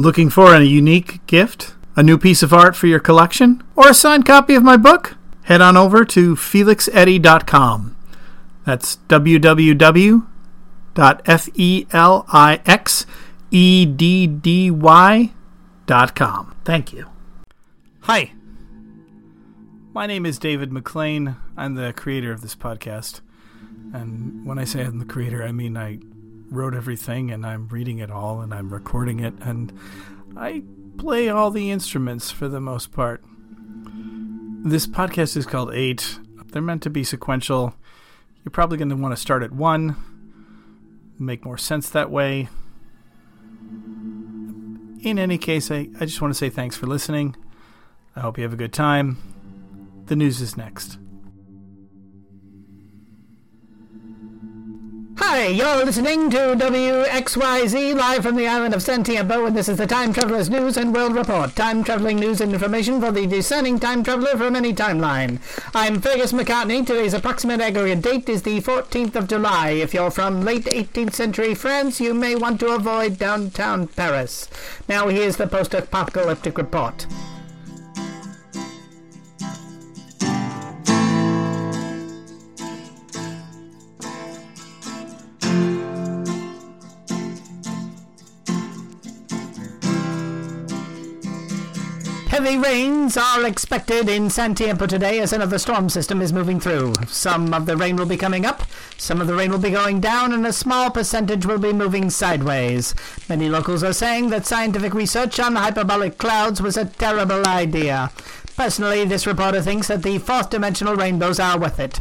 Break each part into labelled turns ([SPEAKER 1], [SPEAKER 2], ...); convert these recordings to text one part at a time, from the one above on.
[SPEAKER 1] Looking for a unique gift? A new piece of art for your collection? Or a signed copy of my book? Head on over to felixeddy.com. That's www.felixeddy.com. Thank you. Hi. My name is David McLean. I'm the creator of this podcast. And when I say I'm the creator, I mean I wrote everything and I'm reading it all and I'm recording it and I play all the instruments for the most part. This podcast is called Eight. They're meant to be sequential. You're probably going to want to start at one, make more sense that way. In any case, I, I just want to say thanks for listening. I hope you have a good time. The news is next.
[SPEAKER 2] Hi, you're listening to WXYZ live from the island of Santiago, and this is the Time Traveler's News and World Report. Time traveling news and information for the discerning time traveler from any timeline. I'm Fergus McCartney. Today's approximate aggregate date is the 14th of July. If you're from late 18th century France, you may want to avoid downtown Paris. Now here's the post-apocalyptic report. Heavy rains are expected in Santiago today as another storm system is moving through. Some of the rain will be coming up, some of the rain will be going down, and a small percentage will be moving sideways. Many locals are saying that scientific research on hyperbolic clouds was a terrible idea. Personally, this reporter thinks that the fourth dimensional rainbows are worth it.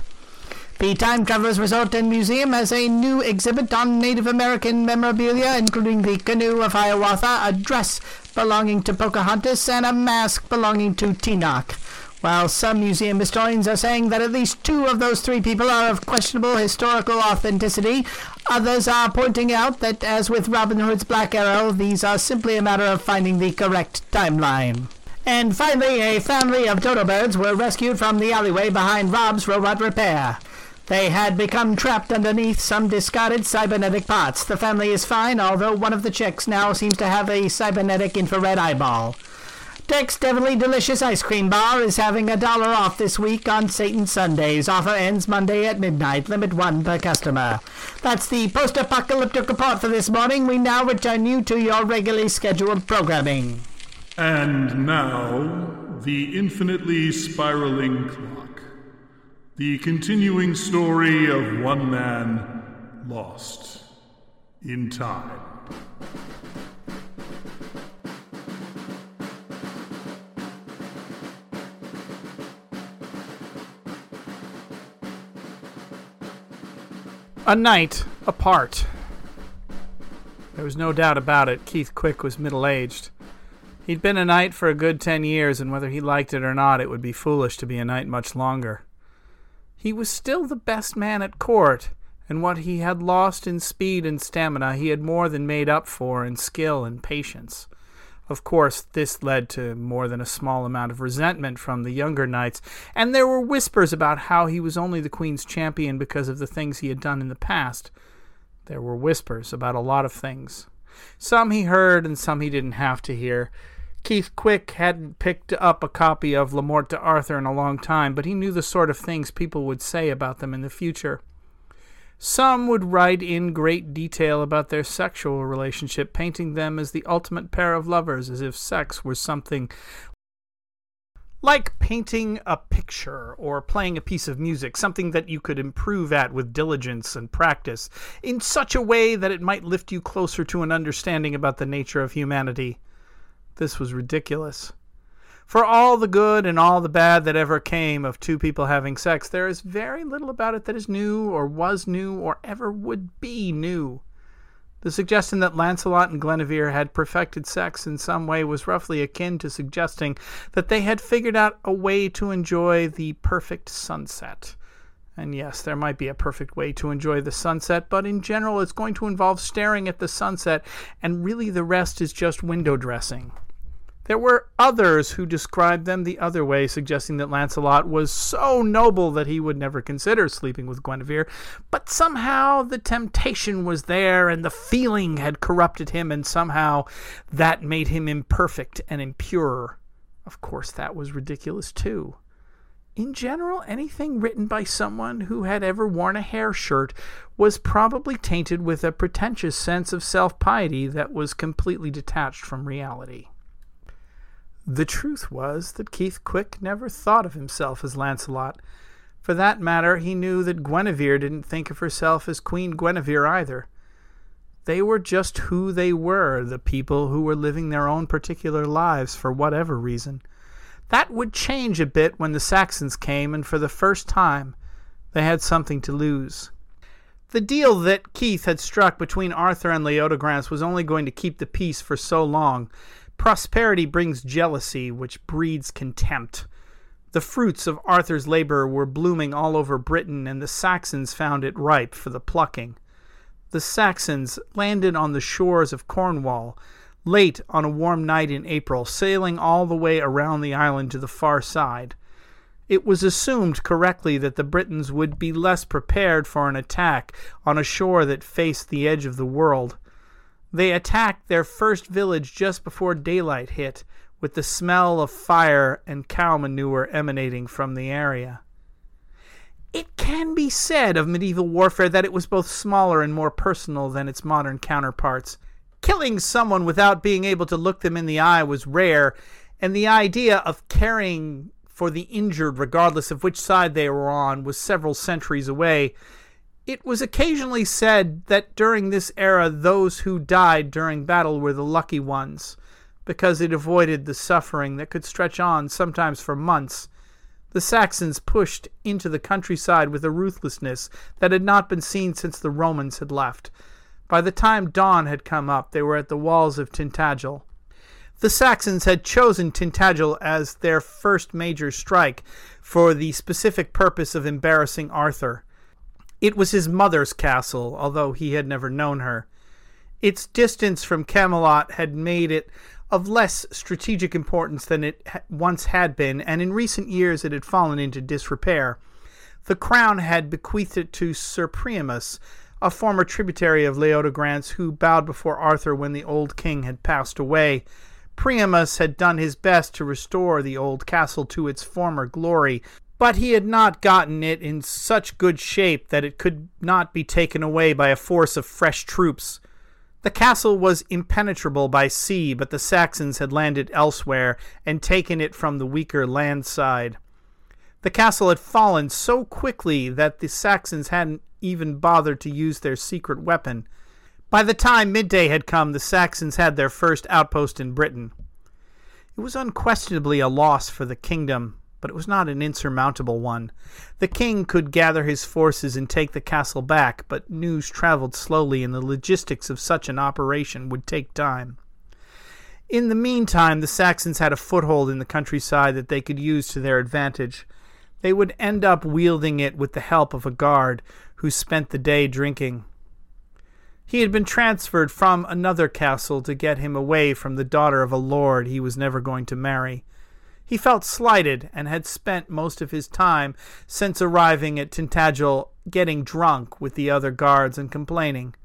[SPEAKER 2] The Time Travelers Resort and Museum has a new exhibit on Native American memorabilia, including the canoe of Hiawatha, a dress belonging to Pocahontas, and a mask belonging to Tenoch. While some museum historians are saying that at least two of those three people are of questionable historical authenticity, others are pointing out that, as with Robin Hood's Black Arrow, these are simply a matter of finding the correct timeline. And finally, a family of dodo birds were rescued from the alleyway behind Rob's Robot Repair. They had become trapped underneath some discarded cybernetic parts. The family is fine, although one of the chicks now seems to have a cybernetic infrared eyeball. Dick's Devilly Delicious Ice Cream Bar is having a dollar off this week on Satan Sundays. Offer ends Monday at midnight. Limit one per customer. That's the post-apocalyptic report for this morning. We now return you to your regularly scheduled programming.
[SPEAKER 3] And now, the infinitely spiraling clock. The continuing story of one man lost in time.
[SPEAKER 1] A night apart. There was no doubt about it. Keith Quick was middle aged. He'd been a knight for a good ten years, and whether he liked it or not, it would be foolish to be a knight much longer. He was still the best man at court, and what he had lost in speed and stamina he had more than made up for in skill and patience. Of course, this led to more than a small amount of resentment from the younger knights, and there were whispers about how he was only the Queen's champion because of the things he had done in the past. There were whispers about a lot of things. Some he heard, and some he didn't have to hear. Keith Quick hadn't picked up a copy of Le Morte Arthur in a long time, but he knew the sort of things people would say about them in the future. Some would write in great detail about their sexual relationship, painting them as the ultimate pair of lovers, as if sex were something like painting a picture or playing a piece of music, something that you could improve at with diligence and practice, in such a way that it might lift you closer to an understanding about the nature of humanity. This was ridiculous. For all the good and all the bad that ever came of two people having sex, there is very little about it that is new, or was new, or ever would be new. The suggestion that Lancelot and Guinevere had perfected sex in some way was roughly akin to suggesting that they had figured out a way to enjoy the perfect sunset. And yes, there might be a perfect way to enjoy the sunset, but in general, it's going to involve staring at the sunset, and really the rest is just window dressing. There were others who described them the other way, suggesting that Lancelot was so noble that he would never consider sleeping with Guinevere, but somehow the temptation was there and the feeling had corrupted him, and somehow that made him imperfect and impure. Of course, that was ridiculous too. In general, anything written by someone who had ever worn a hair shirt was probably tainted with a pretentious sense of self piety that was completely detached from reality. The truth was that Keith Quick never thought of himself as Lancelot. For that matter, he knew that Guinevere didn't think of herself as Queen Guinevere either. They were just who they were, the people who were living their own particular lives for whatever reason. That would change a bit when the Saxons came, and for the first time they had something to lose. The deal that Keith had struck between Arthur and Leodegrance was only going to keep the peace for so long, Prosperity brings jealousy, which breeds contempt. The fruits of Arthur's labor were blooming all over Britain, and the Saxons found it ripe for the plucking. The Saxons landed on the shores of Cornwall late on a warm night in April, sailing all the way around the island to the far side. It was assumed correctly that the Britons would be less prepared for an attack on a shore that faced the edge of the world. They attacked their first village just before daylight hit, with the smell of fire and cow manure emanating from the area. It can be said of medieval warfare that it was both smaller and more personal than its modern counterparts. Killing someone without being able to look them in the eye was rare, and the idea of caring for the injured, regardless of which side they were on, was several centuries away, it was occasionally said that during this era those who died during battle were the lucky ones, because it avoided the suffering that could stretch on sometimes for months. The Saxons pushed into the countryside with a ruthlessness that had not been seen since the Romans had left. By the time dawn had come up, they were at the walls of Tintagel. The Saxons had chosen Tintagel as their first major strike for the specific purpose of embarrassing Arthur. It was his mother's castle, although he had never known her. Its distance from Camelot had made it of less strategic importance than it once had been, and in recent years it had fallen into disrepair. The crown had bequeathed it to Sir Priamus, a former tributary of Leodegrance, who bowed before Arthur when the old king had passed away. Priamus had done his best to restore the old castle to its former glory, but he had not gotten it in such good shape that it could not be taken away by a force of fresh troops. The castle was impenetrable by sea, but the Saxons had landed elsewhere and taken it from the weaker land side. The castle had fallen so quickly that the Saxons hadn't even bothered to use their secret weapon. By the time midday had come, the Saxons had their first outpost in Britain. It was unquestionably a loss for the kingdom, but it was not an insurmountable one. The king could gather his forces and take the castle back, but news traveled slowly, and the logistics of such an operation would take time. In the meantime, the Saxons had a foothold in the countryside that they could use to their advantage. They would end up wielding it with the help of a guard who spent the day drinking. He had been transferred from another castle to get him away from the daughter of a lord he was never going to marry. He felt slighted and had spent most of his time since arriving at Tintagel getting drunk with the other guards and complaining.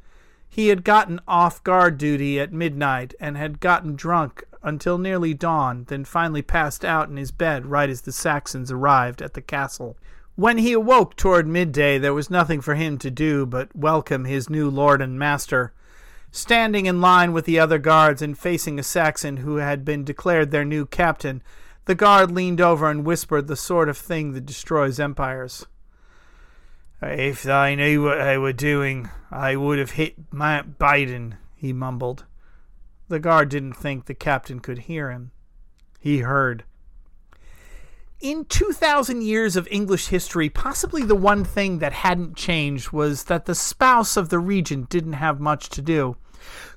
[SPEAKER 1] He had gotten off guard duty at midnight and had gotten drunk until nearly dawn, then finally passed out in his bed right as the Saxons arrived at the castle. When he awoke toward midday, there was nothing for him to do but welcome his new lord and master. Standing in line with the other guards and facing a Saxon who had been declared their new captain, the guard leaned over and whispered the sort of thing that destroys empires. If I knew what I were doing, I would have hit Mount Badon, he mumbled. The guard didn't think the captain could hear him. He heard. In 2,000 years of English history, possibly the one thing that hadn't changed was that the spouse of the regent didn't have much to do.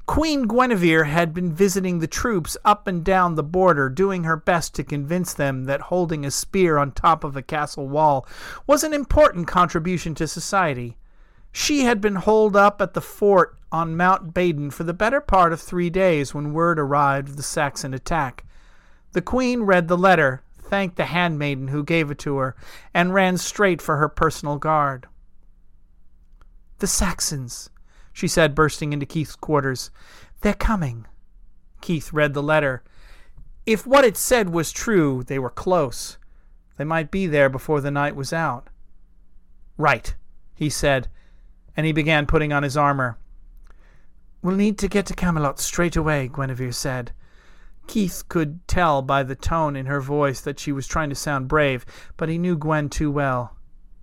[SPEAKER 1] Queen Guinevere had been visiting the troops up and down the border, doing her best to convince them that holding a spear on top of a castle wall was an important contribution to society. She had been holed up at the fort on Mount Badon for the better part of three days when word arrived of the Saxon attack. The queen read the letter, thanked the handmaiden who gave it to her, and ran straight for her personal guard. The Saxons, she said, bursting into Keith's quarters. They're coming. Keith read the letter. If what it said was true, they were close. They might be there before the night was out. Right, he said, and he began putting on his armor. We'll need to get to Camelot straight away, Guinevere said. Keith could tell by the tone in her voice that she was trying to sound brave, but he knew Gwen too well.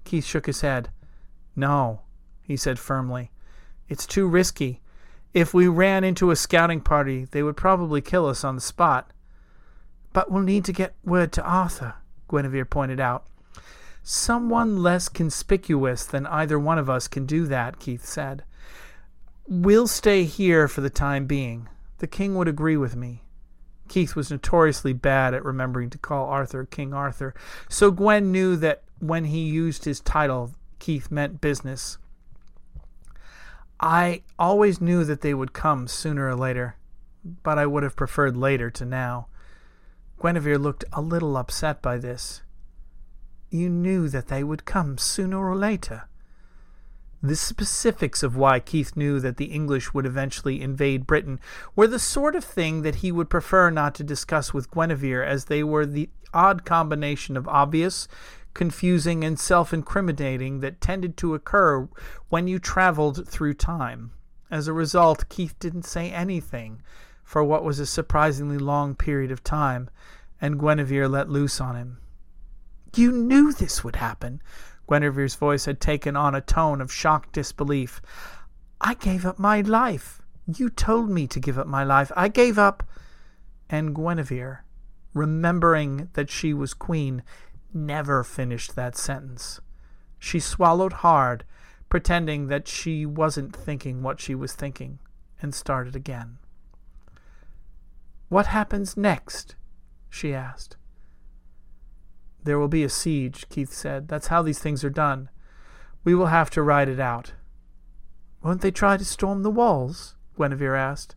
[SPEAKER 1] Keith shook his head. No, he said firmly. It's too risky. If we ran into a scouting party, they would probably kill us on the spot. But we'll need to get word to Arthur, Guinevere pointed out. Someone less conspicuous than either one of us can do that, Keith said. We'll stay here for the time being. The king would agree with me. Keith was notoriously bad at remembering to call Arthur King Arthur, so Gwen knew that when he used his title, Keith meant business. I always knew that they would come sooner or later, but I would have preferred later to now. Guinevere looked a little upset by this. You knew that they would come sooner or later. The specifics of why Keith knew that the English would eventually invade Britain were the sort of thing that he would prefer not to discuss with Guinevere, as they were the odd combination of obvious, confusing, and self incriminating that tended to occur when you traveled through time. As a result, Keith didn't say anything for what was a surprisingly long period of time, and Guinevere let loose on him. You knew this would happen, Guinevere's voice had taken on a tone of shocked disbelief. I gave up my life. You told me to give up my life. I gave up. And Guinevere, remembering that she was queen, never finished that sentence. She swallowed hard, pretending that she wasn't thinking what she was thinking, and started again. What happens next? she asked. There will be a siege, Keith said. That's how these things are done. We will have to ride it out. Won't they try to storm the walls? Guinevere asked.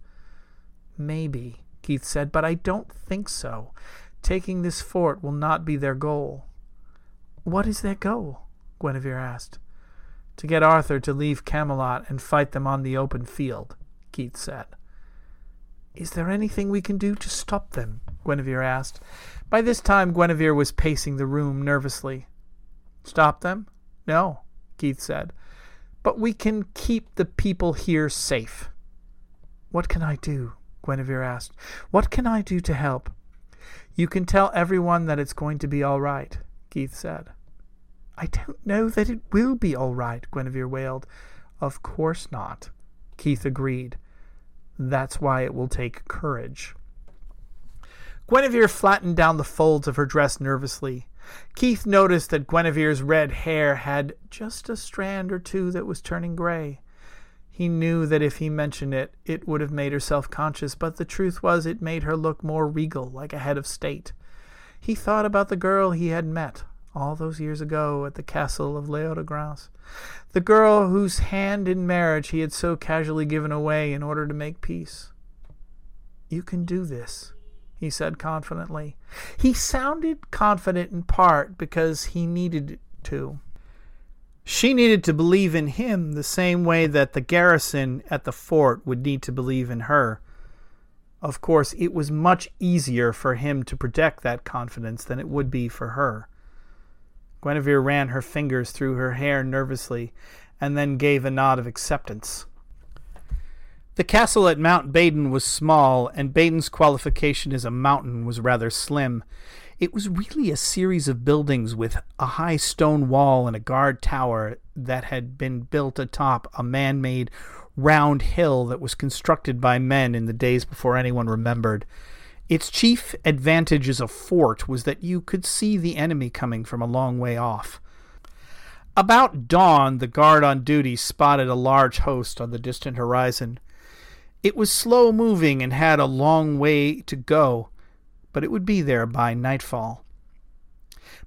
[SPEAKER 1] Maybe, Keith said, but I don't think so. Taking this fort will not be their goal. What is their goal? Guinevere asked. To get Arthur to leave Camelot and fight them on the open field, Keith said. Is there anything we can do to stop them? Guinevere asked. By this time, Guinevere was pacing the room nervously. Stop them? No, Keith said. But we can keep the people here safe. What can I do? Guinevere asked. What can I do to help? You can tell everyone that it's going to be all right, Keith said. I don't know that it will be all right, Guinevere wailed. Of course not, Keith agreed. That's why it will take courage. Guinevere flattened down the folds of her dress nervously. Keith noticed that Guinevere's red hair had just a strand or two that was turning gray. He knew that if he mentioned it, it would have made her self conscious, but the truth was it made her look more regal, like a head of state. He thought about the girl he had met all those years ago at the castle of Leodegrance, the girl whose hand in marriage he had so casually given away in order to make peace. You can do this, he said confidently. He sounded confident in part because he needed to. She needed to believe in him the same way that the garrison at the fort would need to believe in her. Of course, it was much easier for him to protect that confidence than it would be for her. Guinevere ran her fingers through her hair nervously and then gave a nod of acceptance. The castle at Mount Badon was small, and Badon's qualification as a mountain was rather slim. It was really a series of buildings with a high stone wall and a guard tower that had been built atop a man made round hill that was constructed by men in the days before anyone remembered. Its chief advantage as a fort was that you could see the enemy coming from a long way off. About dawn, the guard on duty spotted a large host on the distant horizon. It was slow moving and had a long way to go, but it would be there by nightfall.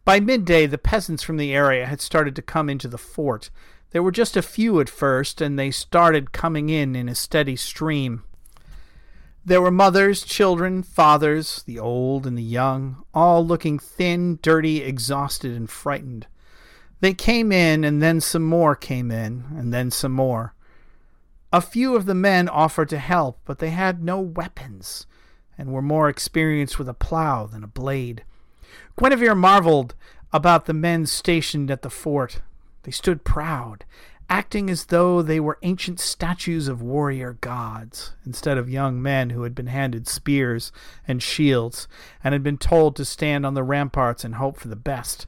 [SPEAKER 1] By midday, the peasants from the area had started to come into the fort. There were just a few at first, and they started coming in in a steady stream. There were mothers, children, fathers, the old and the young, all looking thin, dirty, exhausted, and frightened. They came in, and then some more came in, and then some more. A few of the men offered to help, but they had no weapons, and were more experienced with a plow than a blade. Guinevere marveled about the men stationed at the fort. They stood proud, acting as though they were ancient statues of warrior gods, instead of young men who had been handed spears and shields, and had been told to stand on the ramparts and hope for the best.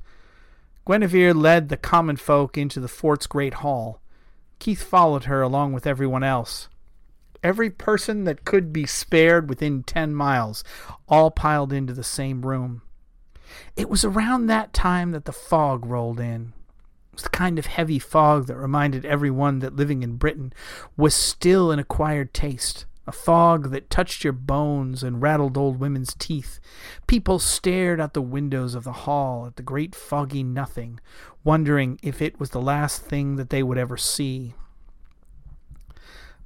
[SPEAKER 1] Guinevere led the common folk into the fort's great hall. Keith followed her along with everyone else. Every person that could be spared within ten miles, all piled into the same room. It was around that time that the fog rolled in. It was the kind of heavy fog that reminded everyone that living in Britain was still an acquired taste. A fog that touched your bones and rattled old women's teeth. People stared out the windows of the hall at the great foggy nothing, wondering if it was the last thing that they would ever see.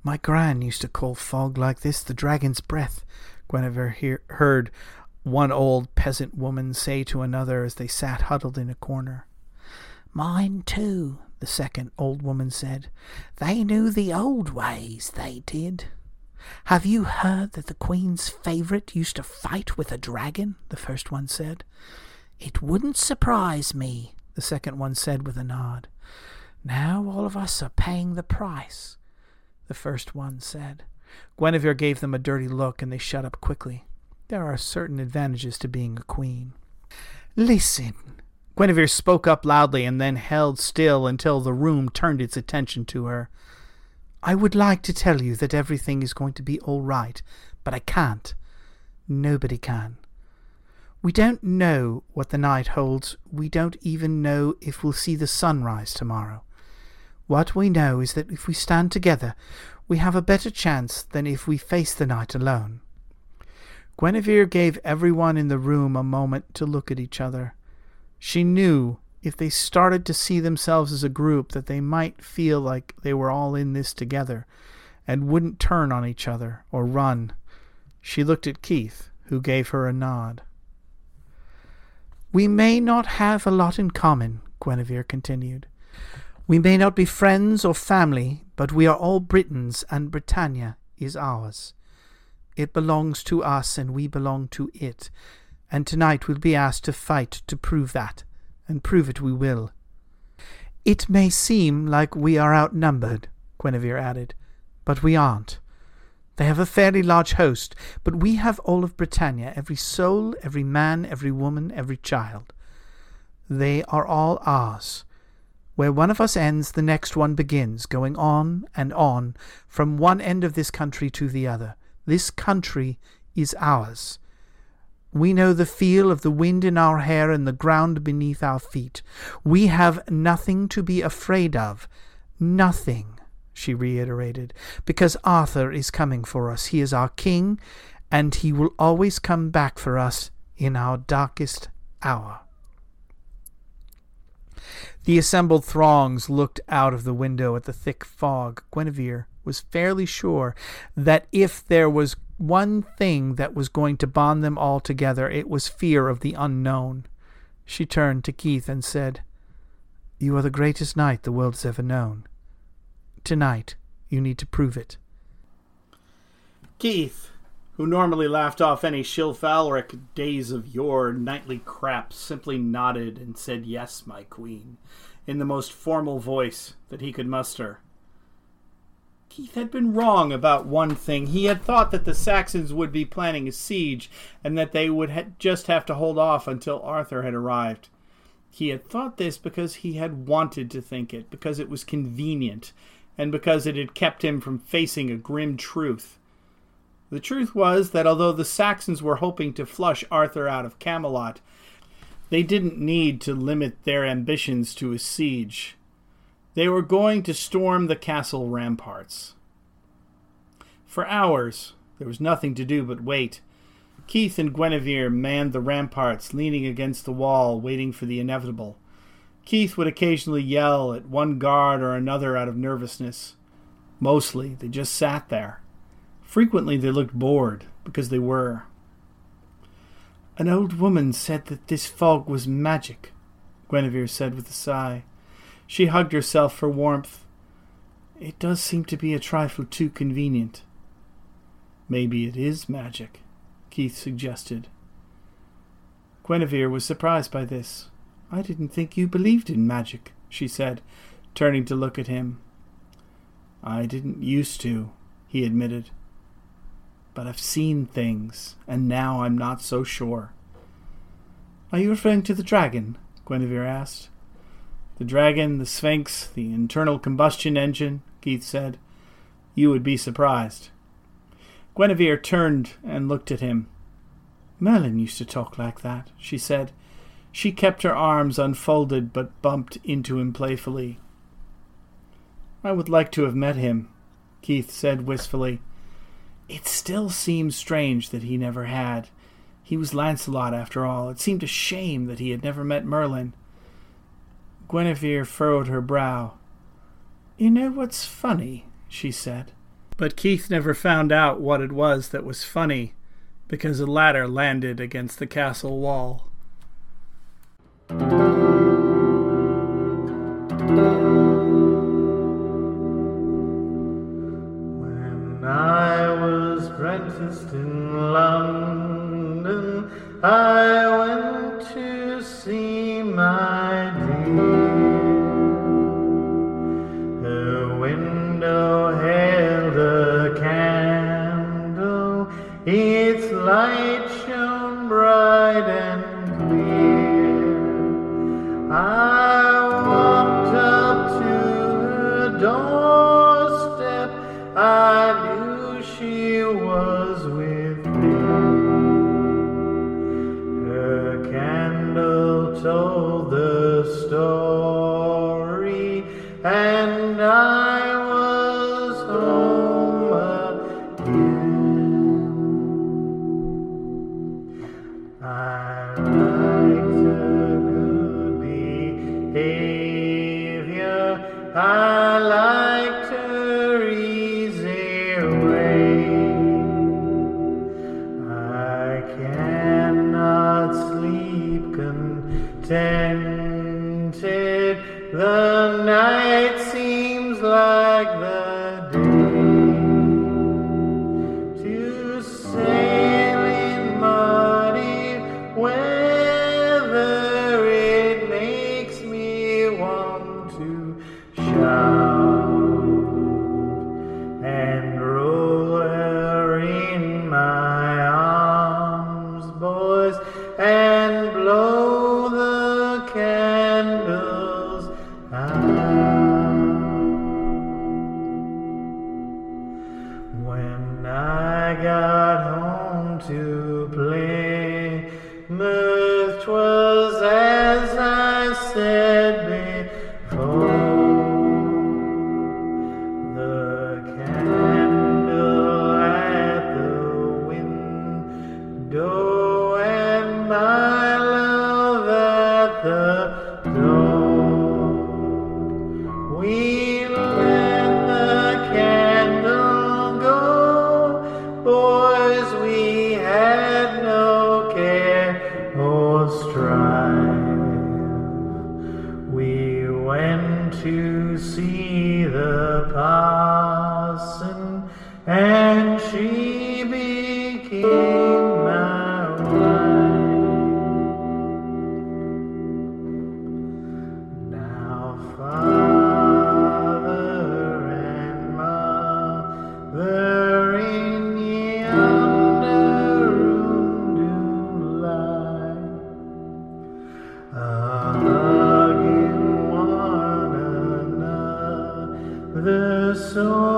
[SPEAKER 1] My gran used to call fog like this the dragon's breath, Guinevere hear, heard one old peasant woman say to another as they sat huddled in a corner. Mine too, the second old woman said. They knew the old ways, they did. Have you heard that the Queen's favourite used to fight with a dragon? the first one said. It wouldn't surprise me, the second one said with a nod. Now all of us are paying the price, the first one said. Guinevere gave them a dirty look, and they shut up quickly. There are certain advantages to being a queen. Listen. Guinevere spoke up loudly and then held still until the room turned its attention to her. I would like to tell you that everything is going to be all right, but I can't. Nobody can. We don't know what the night holds. We don't even know if we'll see the sunrise tomorrow. What we know is that if we stand together, we have a better chance than if we face the night alone. Guinevere gave everyone in the room a moment to look at each other. She knew if they started to see themselves as a group that they might feel like they were all in this together and wouldn't turn on each other or run. She looked at Keith, who gave her a nod. We may not have a lot in common, Guinevere continued. We may not be friends or family, but we are all Britons, and Britannia is ours. It belongs to us, and we belong to it. And tonight we'll be asked to fight to prove that, and prove it we will. It may seem like we are outnumbered, Guinevere added, but we aren't. They have a fairly large host, but we have all of Britannia, every soul, every man, every woman, every child. They are all ours. Where one of us ends, the next one begins, going on and on, from one end of this country to the other. This country is ours. We know the feel of the wind in our hair and the ground beneath our feet. We have nothing to be afraid of. Nothing, she reiterated, because Arthur is coming for us. He is our king, and he will always come back for us in our darkest hour. The assembled throngs looked out of the window at the thick fog. Guinevere was fairly sure that if there was one thing that was going to bond them all together, it was fear of the unknown. She turned to Keith and said, You are the greatest knight the world has ever known. Tonight, you need to prove it. Keith, who normally laughed off any chivalric days of yore knightly crap, simply nodded and said, Yes, my queen, in the most formal voice that he could muster. Keith had been wrong about one thing. He had thought that the Saxons would be planning a siege and that they would ha- just have to hold off until Arthur had arrived. He had thought this because he had wanted to think it, because it was convenient, and because it had kept him from facing a grim truth. The truth was that although the Saxons were hoping to flush Arthur out of Camelot, they didn't need to limit their ambitions to a siege. They were going to storm the castle ramparts. For hours, there was nothing to do but wait. Keith and Guinevere manned the ramparts, leaning against the wall, waiting for the inevitable. Keith would occasionally yell at one guard or another out of nervousness. Mostly, they just sat there.
[SPEAKER 4] Frequently they looked bored, because they were. An old woman said that this fog was magic, Guinevere said with a sigh. She hugged herself for warmth. It does seem to be a trifle too convenient. Maybe it is magic, Keith suggested. Guinevere was surprised by this. I didn't think you believed in magic, she said, turning to look at him. I didn't used to, he admitted. But I've seen things, and now I'm not so sure. Are you referring to the dragon? Guinevere asked. The dragon, the sphinx, the internal combustion engine, Keith said. You would be surprised. Guinevere turned and looked at him. Merlin used to talk like that, she said. She kept her arms unfolded but bumped into him playfully. I would like to have met him, Keith said wistfully. It still seems strange that he never had. He was Lancelot, after all. It seemed a shame that he had never met Merlin. Guinevere furrowed her brow. You know what's funny? she said.
[SPEAKER 5] But Keith never found out what it was that was funny, because a ladder landed against the castle wall.
[SPEAKER 1] When I was apprenticed in London, I went to see Hugging one another, so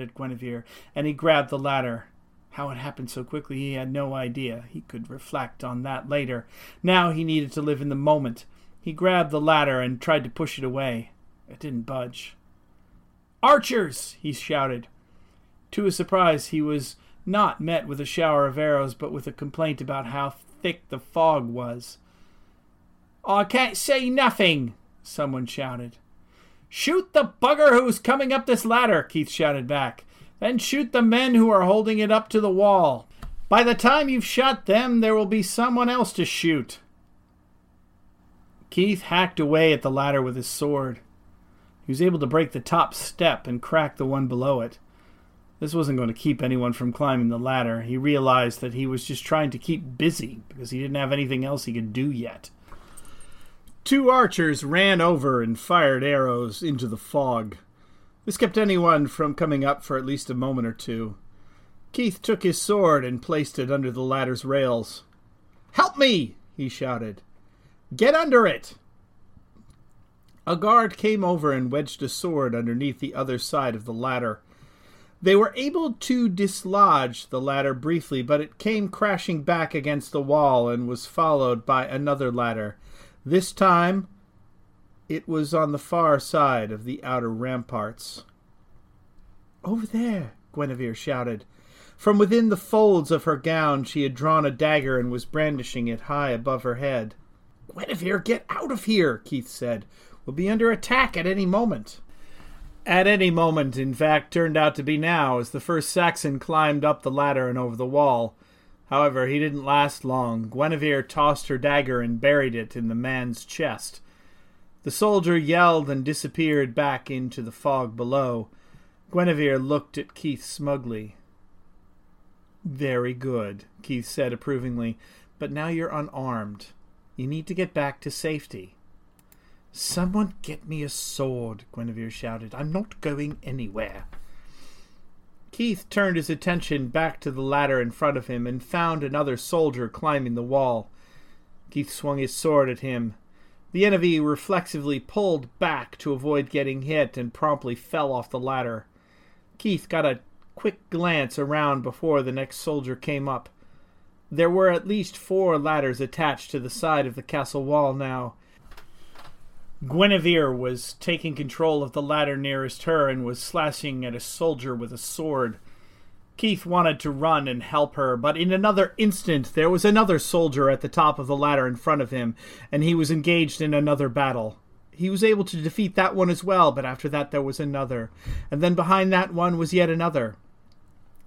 [SPEAKER 1] at Guinevere, and he grabbed the ladder. How it happened so quickly he had no idea. He could reflect on that later. Now he needed to live in the moment. He grabbed the ladder and tried to push it away. It didn't budge. Archers! he shouted. To his surprise, he was not met with a shower of arrows, but with a complaint about how thick the fog was. I can't see nothing, someone shouted. Shoot the bugger who's coming up this ladder, Keith shouted back. Then shoot the men who are holding it up to the wall. By the time you've shot them, there will be someone else to shoot. Keith hacked away at the ladder with his sword. He was able to break the top step and crack the one below it. This wasn't going to keep anyone from climbing the ladder. He realized that he was just trying to keep busy because he didn't have anything else he could do yet. Two archers ran over and fired arrows into the fog. This kept anyone from coming up for at least a moment or two. Keith took his sword and placed it under the ladder's rails. Help me! he shouted. Get under it! A guard came over and wedged a sword underneath the other side of the ladder. They were able to dislodge the ladder briefly, but it came crashing back against the wall and was followed by another ladder. This time, it was on the far side of the outer ramparts. Over there, Guinevere shouted. From within the folds of her gown, she had drawn a dagger and was brandishing it high above her head. Guinevere, get out of here, Keith said. We'll be under attack at any moment. At any moment, in fact, turned out to be now, as the first Saxon climbed up the ladder and over the wall. However, he didn't last long. Guinevere tossed her dagger and buried it in the man's chest. The soldier yelled and disappeared back into the fog below. Guinevere looked at Keith smugly. Very good, Keith said approvingly, but now you're unarmed. You need to get back to safety. Someone get me a sword, Guinevere shouted. I'm not going anywhere. Keith turned his attention back to the ladder in front of him and found another soldier climbing the wall. Keith swung his sword at him. The enemy reflexively pulled back to avoid getting hit and promptly fell off the ladder. Keith got a quick glance around before the next soldier came up. There were at least four ladders attached to the side of the castle wall now, Guinevere was taking control of the ladder nearest her and was slashing at a soldier with a sword. Keith wanted to run and help her, but in another instant there was another soldier at the top of the ladder in front of him, and he was engaged in another battle. He was able to defeat that one as well, but after that there was another, and then behind that one was yet another.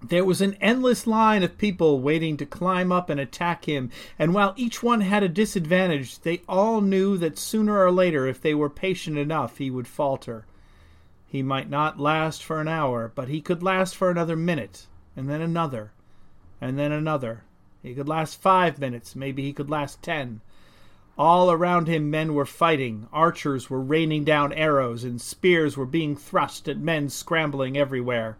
[SPEAKER 1] There was an endless line of people waiting to climb up and attack him, and while each one had a disadvantage, they all knew that sooner or later, if they were patient enough, he would falter. He might not last for an hour, but he could last for another minute, and then another, and then another. He could last five minutes, maybe he could last ten. All around him men were fighting, archers were raining down arrows, and spears were being thrust at men scrambling everywhere.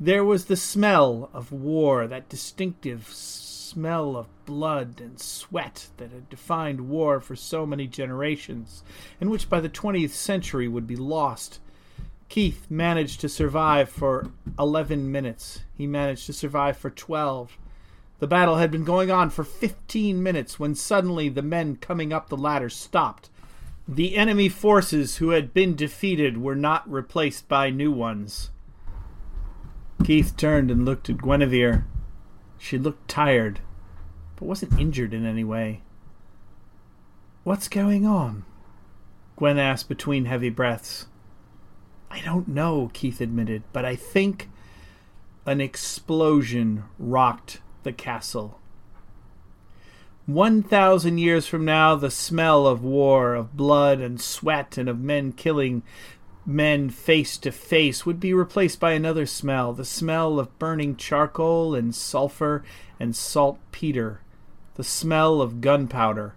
[SPEAKER 1] There was the smell of war, that distinctive smell of blood and sweat that had defined war for so many generations, and which by the 20th century would be lost. Keith managed to survive for 11 minutes. He managed to survive for 12. The battle had been going on for 15 minutes when suddenly the men coming up the ladder stopped. The enemy forces who had been defeated were not replaced by new ones. Keith turned and looked at Guinevere. She looked tired, but wasn't injured in any way. What's going on? Gwen asked between heavy breaths. I don't know, Keith admitted, but I think an explosion rocked the castle. One thousand years from now, the smell of war, of blood and sweat, and of men killing men face to face would be replaced by another smell the smell of burning charcoal and sulfur and saltpeter, the smell of gunpowder.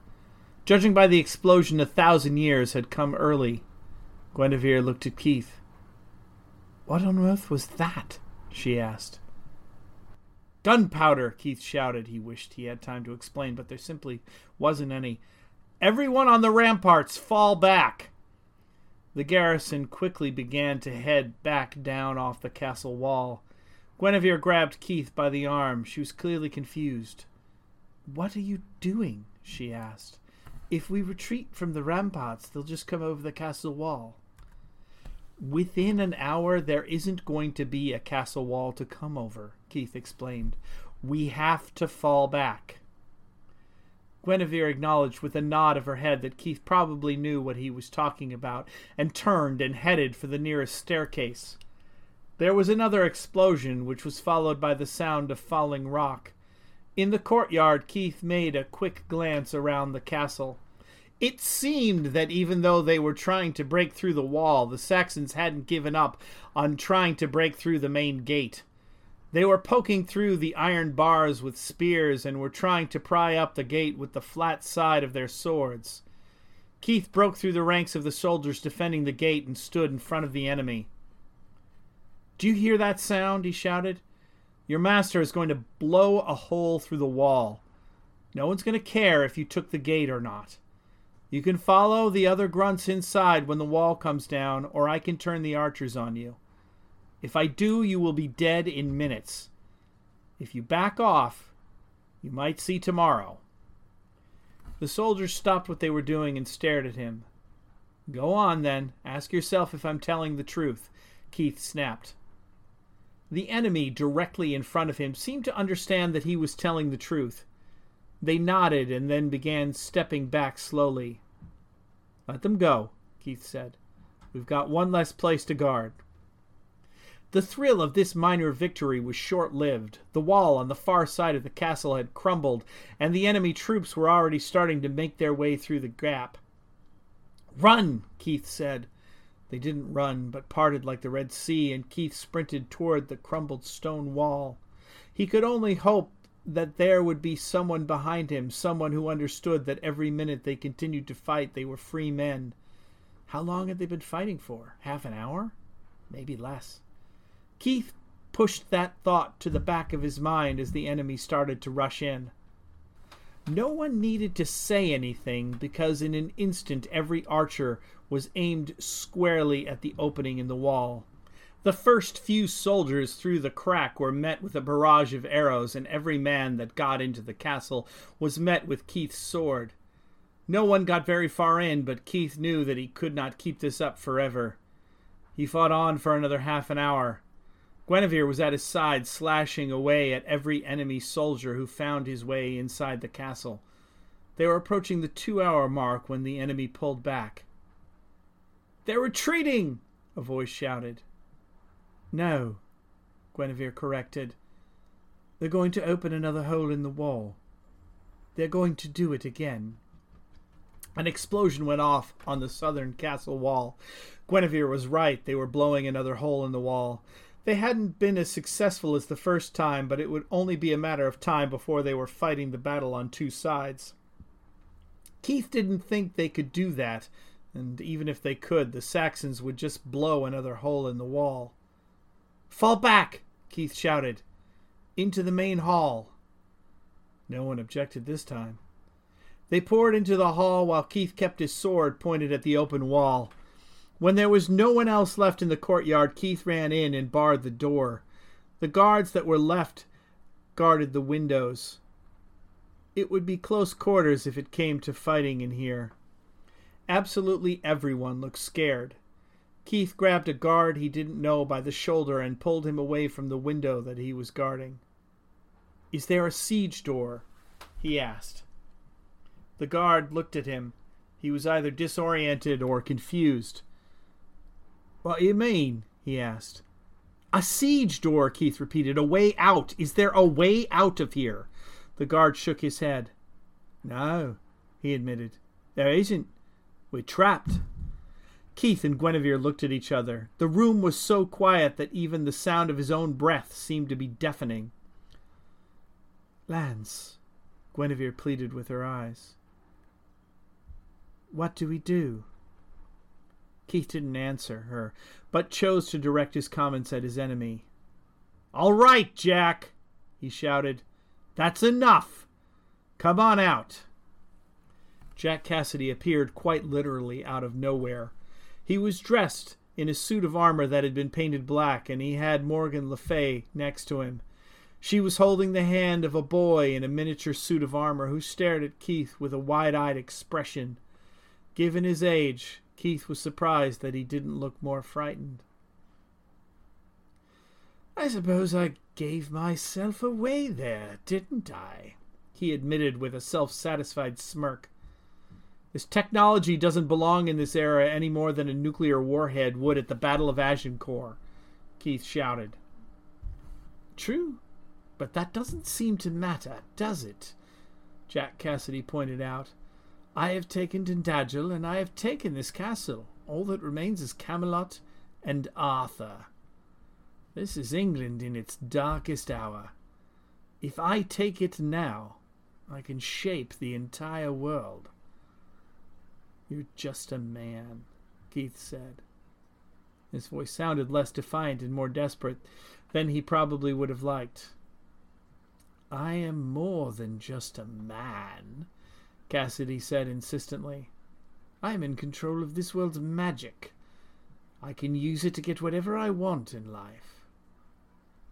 [SPEAKER 1] Judging by the explosion, a thousand years had come early. Guinevere looked at Keith. What on earth was that? she asked. Gunpowder, Keith shouted. He wished he had time to explain, but there simply wasn't any. Everyone on the ramparts, fall back! The garrison quickly began to head back down off the castle wall. Guinevere grabbed Keith by the arm. She was clearly confused. What are you doing? she asked. If we retreat from the ramparts, they'll just come over the castle wall. Within an hour, there isn't going to be a castle wall to come over, Keith explained. We have to fall back. Guinevere acknowledged with a nod of her head that Keith probably knew what he was talking about, and turned and headed for the nearest staircase. There was another explosion, which was followed by the sound of falling rock. In the courtyard, Keith made a quick glance around the castle. It seemed that even though they were trying to break through the wall, the Saxons hadn't given up on trying to break through the main gate. They were poking through the iron bars with spears and were trying to pry up the gate with the flat side of their swords. Keith broke through the ranks of the soldiers defending the gate and stood in front of the enemy. Do you hear that sound? he shouted. Your master is going to blow a hole through the wall. No one's going to care if you took the gate or not. You can follow the other grunts inside when the wall comes down, or I can turn the archers on you. If I do, you will be dead in minutes. If you back off, you might see tomorrow. The soldiers stopped what they were doing and stared at him. Go on, then. Ask yourself if I'm telling the truth, Keith snapped. The enemy directly in front of him seemed to understand that he was telling the truth. They nodded and then began stepping back slowly. Let them go, Keith said. We've got one less place to guard. The thrill of this minor victory was short lived. The wall on the far side of the castle had crumbled, and the enemy troops were already starting to make their way through the gap. Run, Keith said. They didn't run, but parted like the Red Sea, and Keith sprinted toward the crumbled stone wall. He could only hope that there would be someone behind him, someone who understood that every minute they continued to fight they were free men. How long had they been fighting for? Half an hour? Maybe less. Keith pushed that thought to the back of his mind as the enemy started to rush in. No one needed to say anything because in an instant every archer was aimed squarely at the opening in the wall. The first few soldiers through the crack were met with a barrage of arrows, and every man that got into the castle was met with Keith's sword. No one got very far in, but Keith knew that he could not keep this up forever. He fought on for another half an hour. Guinevere was at his side, slashing away at every enemy soldier who found his way inside the castle. They were approaching the two hour mark when the enemy pulled back. They're retreating! a voice shouted. No, Guinevere corrected. They're going to open another hole in the wall. They're going to do it again. An explosion went off on the southern castle wall. Guinevere was right. They were blowing another hole in the wall. They hadn't been as successful as the first time, but it would only be a matter of time before they were fighting the battle on two sides. Keith didn't think they could do that, and even if they could, the Saxons would just blow another hole in the wall. Fall back! Keith shouted. Into the main hall. No one objected this time. They poured into the hall while Keith kept his sword pointed at the open wall. When there was no one else left in the courtyard, Keith ran in and barred the door. The guards that were left guarded the windows. It would be close quarters if it came to fighting in here. Absolutely everyone looked scared. Keith grabbed a guard he didn't know by the shoulder and pulled him away from the window that he was guarding. Is there a siege door? he asked. The guard looked at him. He was either disoriented or confused. What do you mean? he asked. A siege door, Keith repeated. A way out. Is there a way out of here? The guard shook his head. No, he admitted. There isn't. We're trapped. Keith and Guinevere looked at each other. The room was so quiet that even the sound of his own breath seemed to be deafening. Lance, Guinevere pleaded with her eyes. What do we do? Keith didn't answer her, but chose to direct his comments at his enemy. All right, Jack, he shouted. That's enough. Come on out. Jack Cassidy appeared quite literally out of nowhere.
[SPEAKER 6] He was dressed in a suit of armor that had been painted black, and he had Morgan Le Fay next to him. She was holding the hand of a boy in a miniature suit of armor who stared at Keith with a wide eyed expression. Given his age, Keith was surprised that he didn't look more frightened. I suppose I gave myself away there, didn't I? He admitted with a self satisfied smirk. This technology doesn't belong in this era any more than a nuclear warhead would at the Battle of Agincourt, Keith shouted. True, but that doesn't seem to matter, does it? Jack Cassidy pointed out. I have taken Tintagel, and I have taken this castle. All that remains is Camelot and Arthur. This is England in its darkest hour. If I take it now, I can shape the entire world. You're just a man, Keith said. His voice sounded less defiant and more desperate than he probably would have liked. I am more than just a man, Cassidy said insistently. I am in control of this world's magic. I can use it to get whatever I want in life.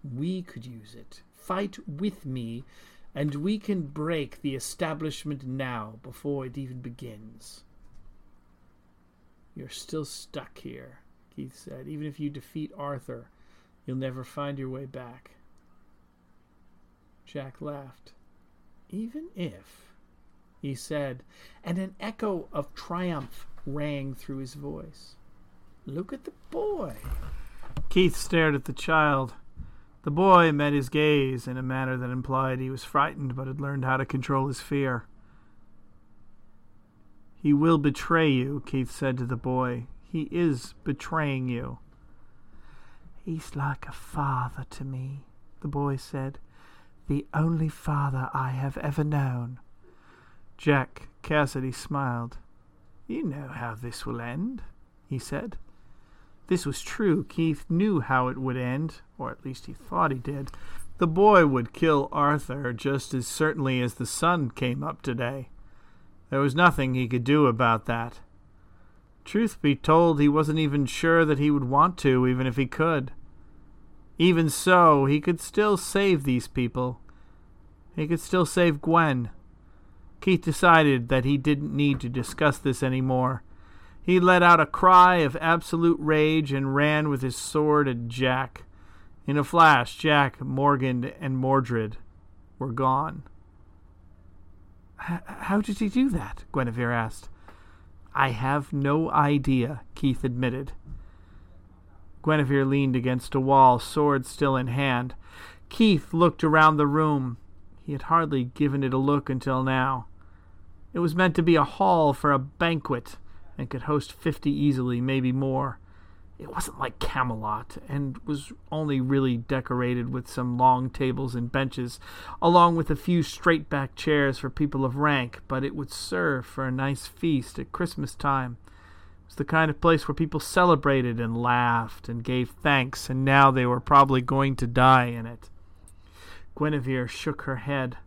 [SPEAKER 6] We could use it. Fight with me, and we can break the establishment now before it even begins. You're still stuck here, Keith said. Even if you defeat Arthur, you'll never find your way back. Jack laughed. Even if, he said, and an echo of triumph rang through his voice. Look at the boy.
[SPEAKER 1] Keith stared at the child. The boy met his gaze in a manner that implied he was frightened but had learned how to control his fear. He will betray you, Keith said to the boy. He is betraying you. He's like a father to me, the boy said. The only father I have ever known. Jack Cassidy smiled. You know how this will end, he said. This was true. Keith knew how it would end, or at least he thought he did. The boy would kill Arthur just as certainly as the sun came up today. There was nothing he could do about that. Truth be told, he wasn't even sure that he would want to, even if he could. Even so, he could still save these people. He could still save Gwen. Keith decided that he didn't need to discuss this any more. He let out a cry of absolute rage and ran with his sword at Jack. In a flash, Jack, Morgan, and Mordred were gone. How did he do that? Guinevere asked. I have no idea, Keith admitted. Guinevere leaned against a wall, sword still in hand. Keith looked around the room. He had hardly given it a look until now. It was meant to be a hall for a banquet, and could host fifty easily, maybe more. It wasn't like Camelot, and was only really decorated with some long tables and benches, along with a few straight back chairs for people of rank, but it would serve for a nice feast at Christmas time. It was the kind of place where people celebrated and laughed and gave thanks, and now they were probably going to die in it. Guinevere shook her head.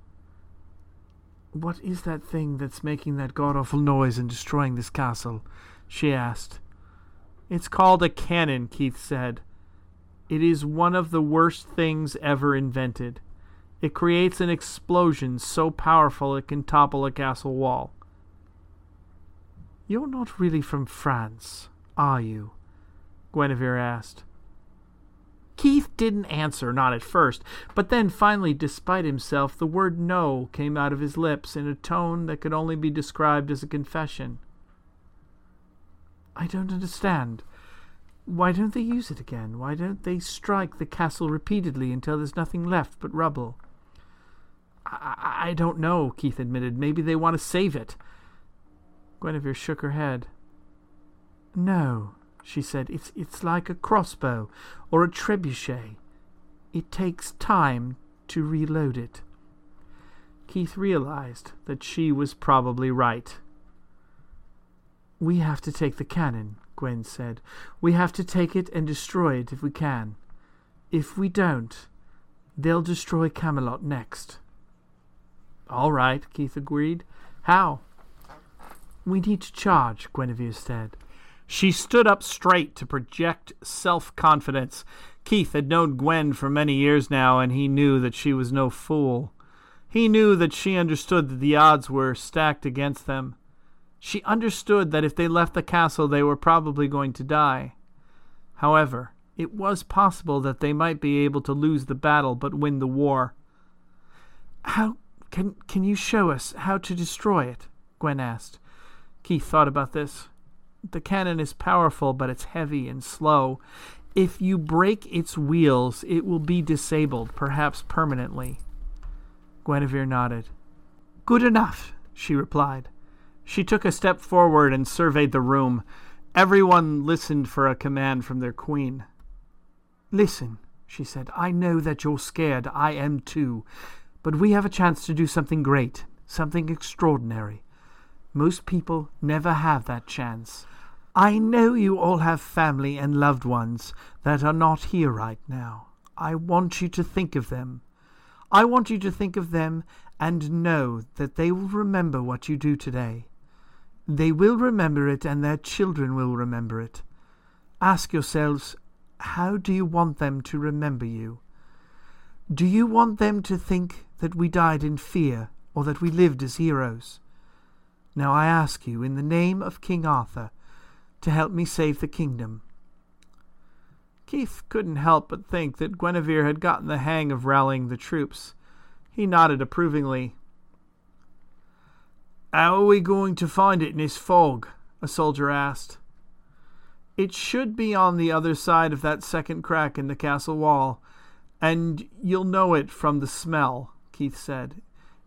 [SPEAKER 1] What is that thing that's making that god awful noise and destroying this castle? she asked. It's called a cannon, Keith said. It is one of the worst things ever invented. It creates an explosion so powerful it can topple a castle wall. You're not really from France, are you? Guinevere asked. Keith didn't answer, not at first, but then finally, despite himself, the word no came out of his lips in a tone that could only be described as a confession. I don't understand. Why don't they use it again? Why don't they strike the castle repeatedly until there's nothing left but rubble? I, I don't know, Keith admitted. Maybe they want to save it. Guinevere shook her head. No, she said. It's, it's like a crossbow or a trebuchet. It takes time to reload it. Keith realized that she was probably right. We have to take the cannon, Gwen said. We have to take it and destroy it if we can. If we don't, they'll destroy Camelot next. All right, Keith agreed. How? We need to charge, Guinevere said. She stood up straight to project self confidence. Keith had known Gwen for many years now, and he knew that she was no fool. He knew that she understood that the odds were stacked against them. She understood that if they left the castle, they were probably going to die. However, it was possible that they might be able to lose the battle but win the war. How can can you show us how to destroy it? Gwen asked. Keith thought about this. The cannon is powerful, but it's heavy and slow. If you break its wheels, it will be disabled, perhaps permanently. Guinevere nodded. Good enough, she replied. She took a step forward and surveyed the room. Everyone listened for a command from their queen. Listen, she said. I know that you're scared. I am too. But we have a chance to do something great, something extraordinary. Most people never have that chance. I know you all have family and loved ones that are not here right now. I want you to think of them. I want you to think of them and know that they will remember what you do today. They will remember it and their children will remember it. Ask yourselves, how do you want them to remember you? Do you want them to think that we died in fear or that we lived as heroes? Now I ask you, in the name of King Arthur, to help me save the kingdom. Keith couldn't help but think that Guinevere had gotten the hang of rallying the troops. He nodded approvingly. How are we going to find it in this fog? a soldier asked. It should be on the other side of that second crack in the castle wall, and you'll know it from the smell, Keith said.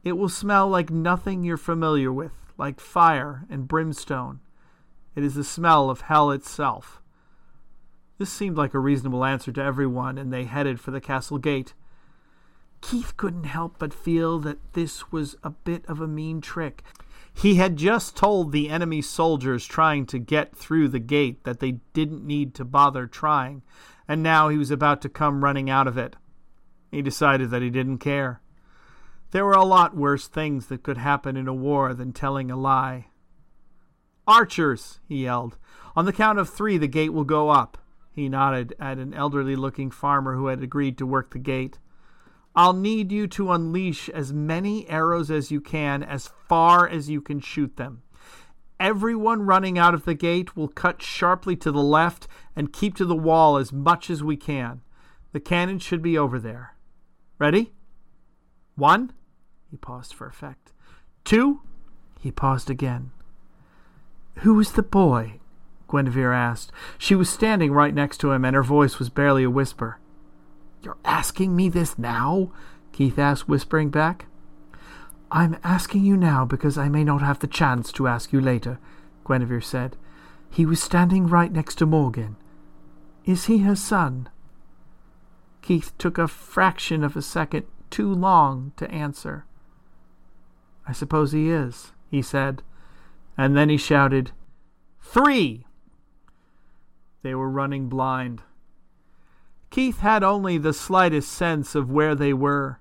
[SPEAKER 1] It will smell like nothing you're familiar with, like fire and brimstone. It is the smell of hell itself. This seemed like a reasonable answer to everyone, and they headed for the castle gate. Keith couldn't help but feel that this was a bit of a mean trick. He had just told the enemy soldiers trying to get through the gate that they didn't need to bother trying, and now he was about to come running out of it. He decided that he didn't care. There were a lot worse things that could happen in a war than telling a lie. Archers, he yelled. On the count of three, the gate will go up. He nodded at an elderly looking farmer who had agreed to work the gate. I'll need you to unleash as many arrows as you can, as far as you can shoot them. Everyone running out of the gate will cut sharply to the left and keep to the wall as much as we can. The cannon should be over there. Ready? One. He paused for effect. Two. He paused again. Who is the boy? Guinevere asked. She was standing right next to him, and her voice was barely a whisper. You're asking me this now? Keith asked, whispering back. I'm asking you now because I may not have the chance to ask you later, Guinevere said. He was standing right next to Morgan. Is he her son? Keith took a fraction of a second too long to answer. I suppose he is, he said, and then he shouted, Three! They were running blind. Keith had only the slightest sense of where they were.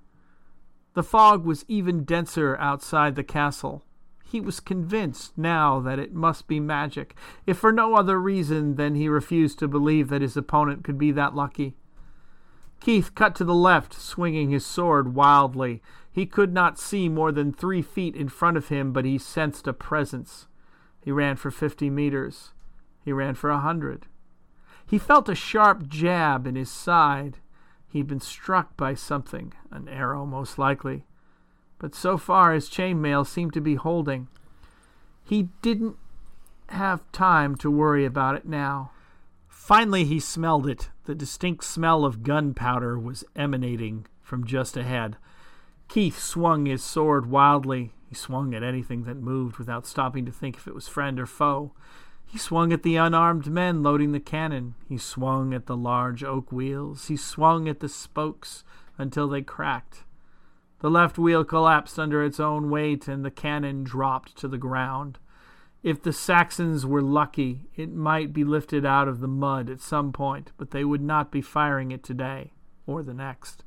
[SPEAKER 1] The fog was even denser outside the castle. He was convinced now that it must be magic, if for no other reason than he refused to believe that his opponent could be that lucky. Keith cut to the left, swinging his sword wildly. He could not see more than three feet in front of him, but he sensed a presence. He ran for fifty meters. He ran for a hundred. He felt a sharp jab in his side. He'd been struck by something, an arrow most likely. But so far his chainmail seemed to be holding. He didn't have time to worry about it now. Finally he smelled it. The distinct smell of gunpowder was emanating from just ahead. Keith swung his sword wildly. He swung at anything that moved without stopping to think if it was friend or foe. He swung at the unarmed men loading the cannon. He swung at the large oak wheels. He swung at the spokes until they cracked. The left wheel collapsed under its own weight, and the cannon dropped to the ground. If the Saxons were lucky, it might be lifted out of the mud at some point, but they would not be firing it today or the next.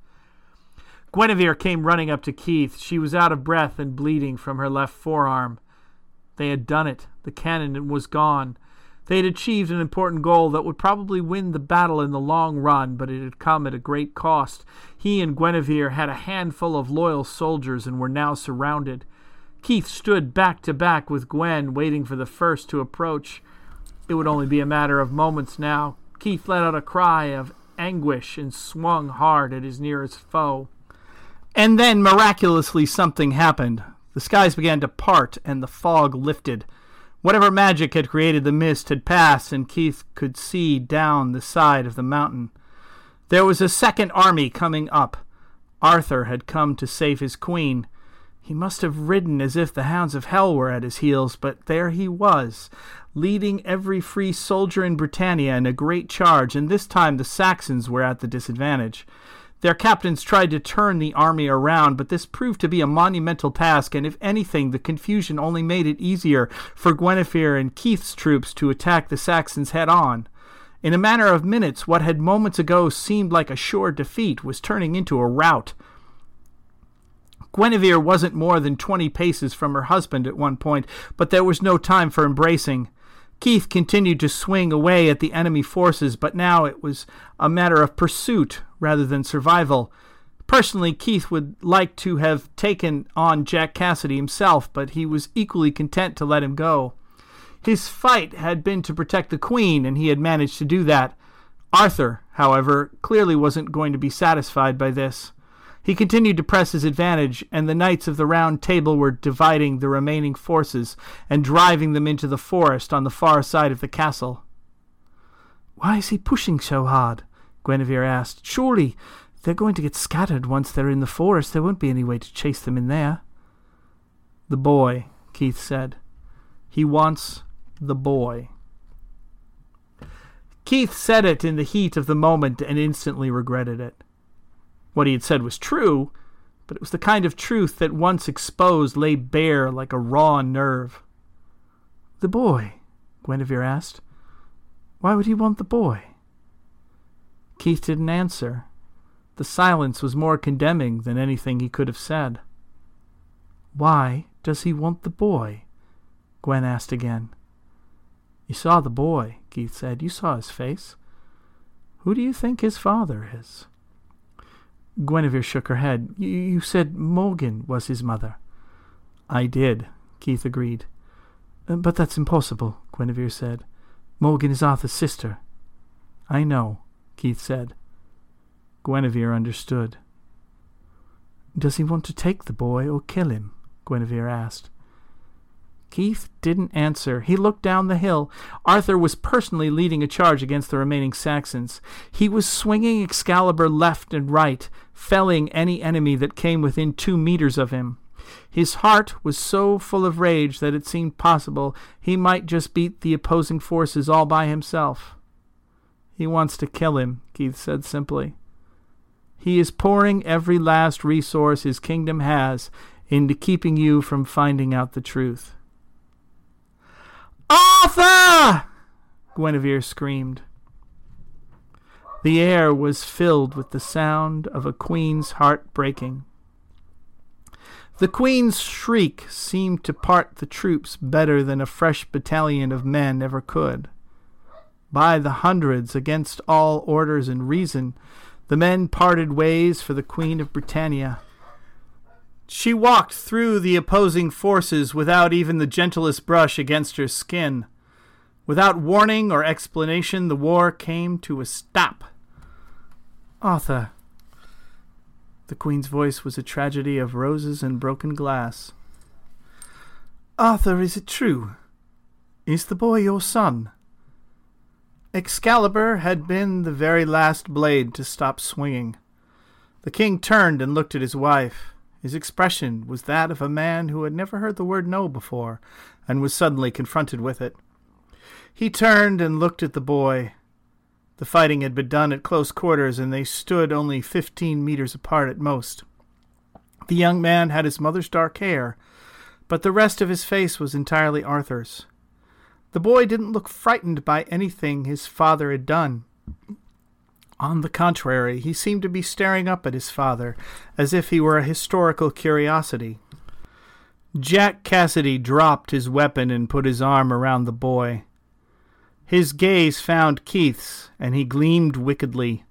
[SPEAKER 1] Guinevere came running up to Keith. She was out of breath and bleeding from her left forearm. They had done it. The cannon was gone. They had achieved an important goal that would probably win the battle in the long run, but it had come at a great cost. He and Guinevere had a handful of loyal soldiers and were now surrounded. Keith stood back to back with Gwen, waiting for the first to approach. It would only be a matter of moments now. Keith let out a cry of anguish and swung hard at his nearest foe. And then, miraculously, something happened. The skies began to part and the fog lifted. Whatever magic had created the mist had passed, and Keith could see down the side of the mountain. There was a second army coming up. Arthur had come to save his queen. He must have ridden as if the hounds of hell were at his heels, but there he was, leading every free soldier in Britannia in a great charge, and this time the Saxons were at the disadvantage. Their captains tried to turn the army around, but this proved to be a monumental task, and if anything, the confusion only made it easier for Guinevere and Keith's troops to attack the Saxons head on. In a matter of minutes, what had moments ago seemed like a sure defeat was turning into a rout. Guinevere wasn't more than twenty paces from her husband at one point, but there was no time for embracing. Keith continued to swing away at the enemy forces, but now it was a matter of pursuit rather than survival. Personally, Keith would like to have taken on Jack Cassidy himself, but he was equally content to let him go. His fight had been to protect the Queen, and he had managed to do that. Arthur, however, clearly wasn't going to be satisfied by this. He continued to press his advantage, and the knights of the Round Table were dividing the remaining forces and driving them into the forest on the far side of the castle. Why is he pushing so hard? Guinevere asked. Surely they're going to get scattered once they're in the forest. There won't be any way to chase them in there. The boy, Keith said. He wants the boy. Keith said it in the heat of the moment and instantly regretted it. What he had said was true, but it was the kind of truth that once exposed lay bare like a raw nerve. The boy? Guinevere asked. Why would he want the boy? Keith didn't answer. The silence was more condemning than anything he could have said. Why does he want the boy? Gwen asked again. You saw the boy, Keith said. You saw his face. Who do you think his father is? Guinevere shook her head. You said Morgan was his mother. I did, Keith agreed. But that's impossible, Guinevere said. Morgan is Arthur's sister. I know, Keith said. Guinevere understood. Does he want to take the boy or kill him? Guinevere asked. Keith didn't answer. He looked down the hill. Arthur was personally leading a charge against the remaining Saxons. He was swinging Excalibur left and right, felling any enemy that came within two meters of him. His heart was so full of rage that it seemed possible he might just beat the opposing forces all by himself. He wants to kill him, Keith said simply. He is pouring every last resource his kingdom has into keeping you from finding out the truth. Arthur! Guinevere screamed. The air was filled with the sound of a queen's heart breaking. The queen's shriek seemed to part the troops better than a fresh battalion of men ever could. By the hundreds, against all orders and reason, the men parted ways for the Queen of Britannia. She walked through the opposing forces without even the gentlest brush against her skin. Without warning or explanation, the war came to a stop. Arthur. The Queen's voice was a tragedy of roses and broken glass. Arthur, is it true? Is the boy your son? Excalibur had been the very last blade to stop swinging. The king turned and looked at his wife. His expression was that of a man who had never heard the word no before, and was suddenly confronted with it. He turned and looked at the boy. The fighting had been done at close quarters, and they stood only fifteen meters apart at most. The young man had his mother's dark hair, but the rest of his face was entirely Arthur's. The boy didn't look frightened by anything his father had done. On the contrary, he seemed to be staring up at his father, as if he were a historical curiosity. Jack Cassidy dropped his weapon and put his arm around the boy. His gaze found Keith's, and he gleamed wickedly.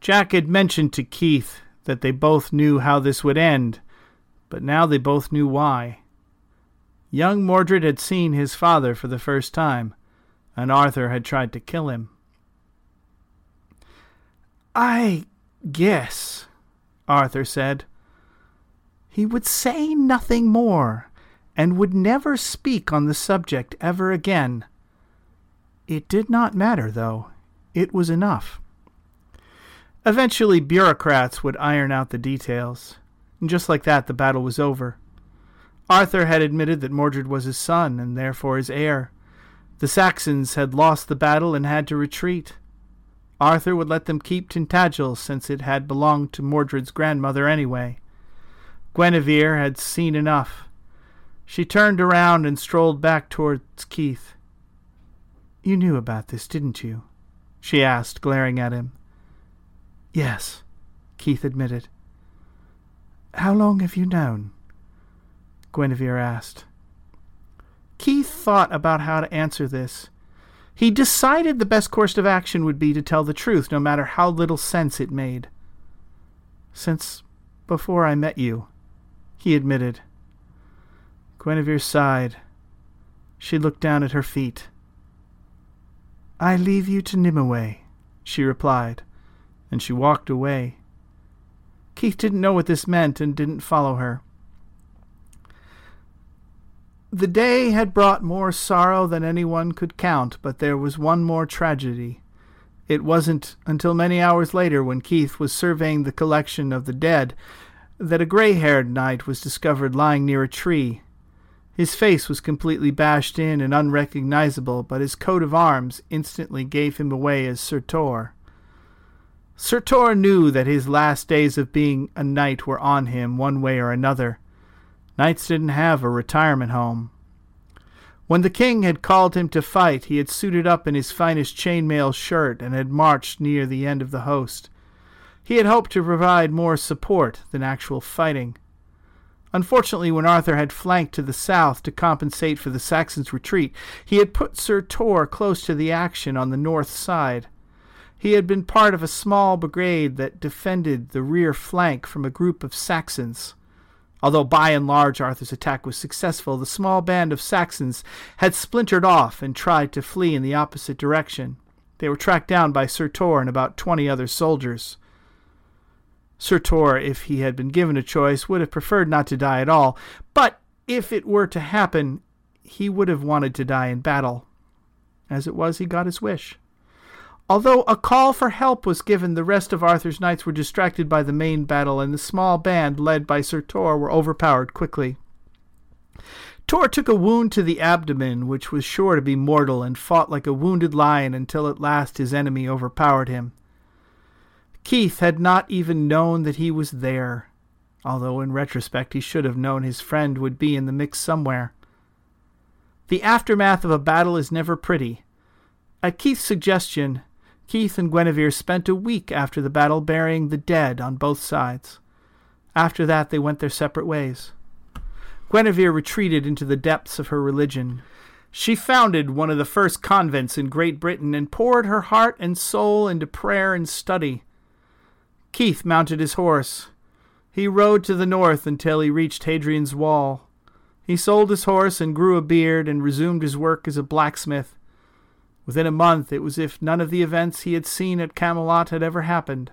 [SPEAKER 1] Jack had mentioned to Keith that they both knew how this would end, but now they both knew why. Young Mordred had seen his father for the first time, and Arthur had tried to kill him. I guess, Arthur said. He would say nothing more, and would never speak on the subject ever again. It did not matter, though. It was enough. Eventually, bureaucrats would iron out the details. And just like that, the battle was over. Arthur had admitted that Mordred was his son, and therefore his heir. The Saxons had lost the battle and had to retreat. Arthur would let them keep Tintagel since it had belonged to Mordred's grandmother anyway. Guinevere had seen enough. She turned around and strolled back towards Keith. You knew about this, didn't you? she asked, glaring at him. Yes, Keith admitted. How long have you known? Guinevere asked. Keith thought about how to answer this. He decided the best course of action would be to tell the truth, no matter how little sense it made. Since before I met you, he admitted. Guinevere sighed. She looked down at her feet. I leave you to Nimue, she replied, and she walked away. Keith didn't know what this meant and didn't follow her. The day had brought more sorrow than anyone could count, but there was one more tragedy. It wasn't until many hours later, when Keith was surveying the collection of the dead, that a gray haired knight was discovered lying near a tree. His face was completely bashed in and unrecognizable, but his coat of arms instantly gave him away as Sir Tor. Sir Tor knew that his last days of being a knight were on him one way or another. Knights didn't have a retirement home. When the king had called him to fight, he had suited up in his finest chainmail shirt and had marched near the end of the host. He had hoped to provide more support than actual fighting. Unfortunately, when Arthur had flanked to the south to compensate for the Saxons' retreat, he had put Sir Tor close to the action on the north side. He had been part of a small brigade that defended the rear flank from a group of Saxons. Although by and large Arthur's attack was successful, the small band of Saxons had splintered off and tried to flee in the opposite direction. They were tracked down by Sir Tor and about twenty other soldiers. Sir Tor, if he had been given a choice, would have preferred not to die at all, but if it were to happen, he would have wanted to die in battle. As it was, he got his wish. Although a call for help was given, the rest of Arthur's knights were distracted by the main battle, and the small band led by Sir Tor were overpowered quickly. Tor took a wound to the abdomen, which was sure to be mortal, and fought like a wounded lion until at last his enemy overpowered him. Keith had not even known that he was there, although in retrospect he should have known his friend would be in the mix somewhere. The aftermath of a battle is never pretty. At Keith's suggestion, Keith and Guinevere spent a week after the battle burying the dead on both sides. After that, they went their separate ways. Guinevere retreated into the depths of her religion. She founded one of the first convents in Great Britain and poured her heart and soul into prayer and study. Keith mounted his horse. He rode to the north until he reached Hadrian's Wall. He sold his horse and grew a beard and resumed his work as a blacksmith. Within a month, it was as if none of the events he had seen at Camelot had ever happened.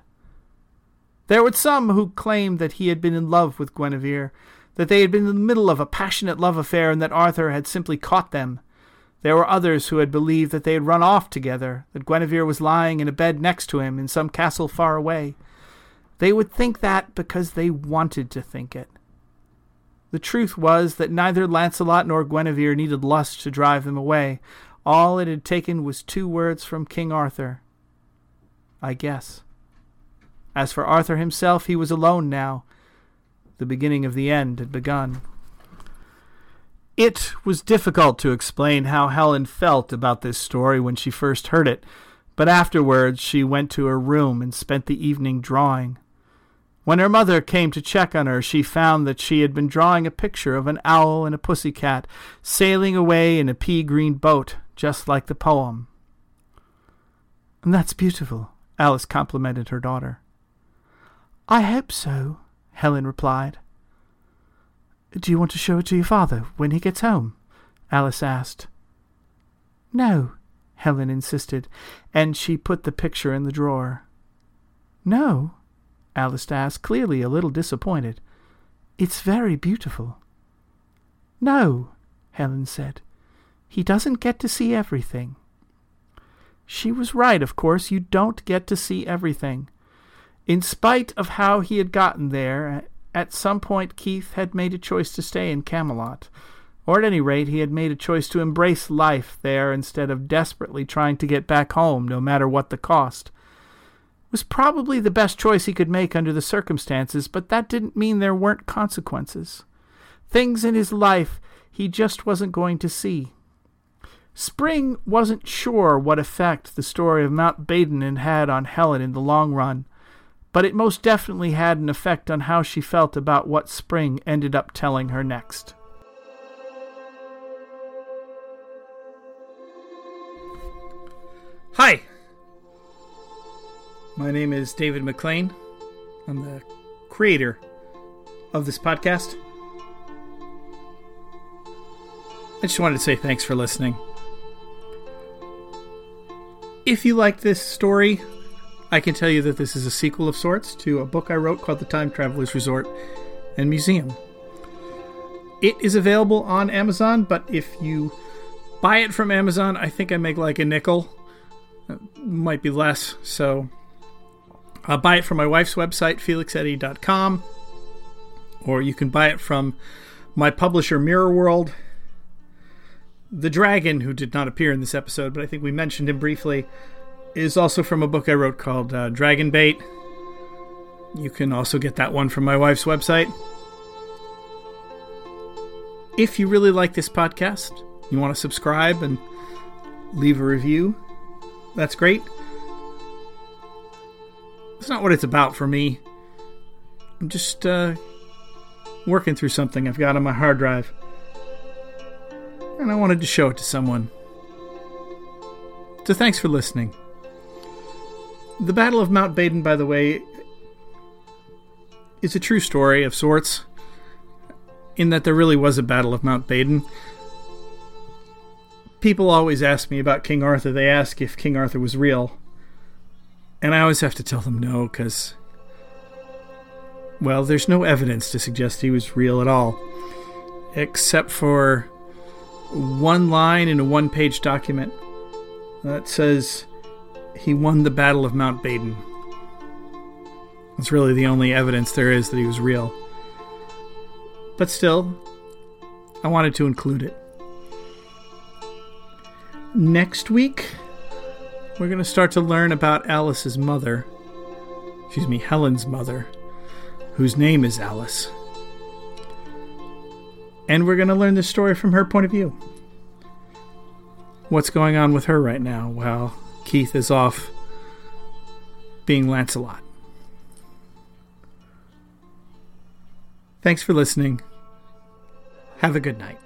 [SPEAKER 1] There were some who claimed that he had been in love with Guinevere, that they had been in the middle of a passionate love affair, and that Arthur had simply caught them. There were others who had believed that they had run off together, that Guinevere was lying in a bed next to him in some castle far away. They would think that because they wanted to think it. The truth was that neither Launcelot nor Guinevere needed lust to drive them away. All it had taken was two words from King Arthur. I guess. As for Arthur himself, he was alone now. The beginning of the end had begun. It was difficult to explain how Helen felt about this story when she first heard it, but afterwards she went to her room and spent the evening drawing. When her mother came to check on her, she found that she had been drawing a picture of an owl and a pussy cat sailing away in a pea green boat
[SPEAKER 6] just like the poem. That's beautiful, Alice complimented her daughter. I hope so, Helen replied. Do you want to show it to your father when he gets home? Alice asked. No, Helen insisted, and she put the picture in the drawer. No, Alice asked, clearly a little disappointed. It's very beautiful. No, Helen said. He doesn't get to see everything. She was right, of course. You don't get to see everything. In spite of how he had gotten there, at some point Keith had made a choice to stay in Camelot. Or at any rate, he had made a choice to embrace life there instead of desperately trying to get back home, no matter what the cost. It was probably the best choice he could make under the circumstances, but that didn't mean there weren't consequences. Things in his life he just wasn't going to see. Spring wasn't sure what effect the story of Mount Badon had had on Helen in the long run, but it most definitely had an effect on how she felt about what Spring ended up telling her next.
[SPEAKER 1] Hi. My name is David McLean. I'm the creator of this podcast. I just wanted to say thanks for listening. If you like this story, I can tell you that this is a sequel of sorts to a book I wrote called The Time Traveler's Resort and Museum. It is available on Amazon, but if you buy it from Amazon, I think I make like a nickel. Uh, might be less, so uh, buy it from my wife's website, felixeddy.com, or you can buy it from my publisher, Mirror World. The dragon, who did not appear in this episode, but I think we mentioned him briefly, is also from a book I wrote called uh, Dragon Bait. You can also get that one from my wife's website. If you really like this podcast, you want to subscribe and leave a review, that's great. It's not what it's about for me. I'm just uh, working through something I've got on my hard drive and I wanted to show it to someone. So thanks for listening. The Battle of Mount Badon, by the way, is a true story of sorts, in that there really was a Battle of Mount Badon. People always ask me about King Arthur. They ask if King Arthur was real. And I always have to tell them no, because, well, there's no evidence to suggest he was real at all. Except for one line in a one page document that says he won the Battle of Mount Badon. It's really the only evidence there is that he was real. But still, I wanted to include it. Next week, we're going to start to learn about Alice's mother. Excuse me, Helen's mother, whose name is Alice. And we're going to learn the story from her point of view. What's going on with her right now while Keith is off being Lancelot? Thanks for listening. Have a good night.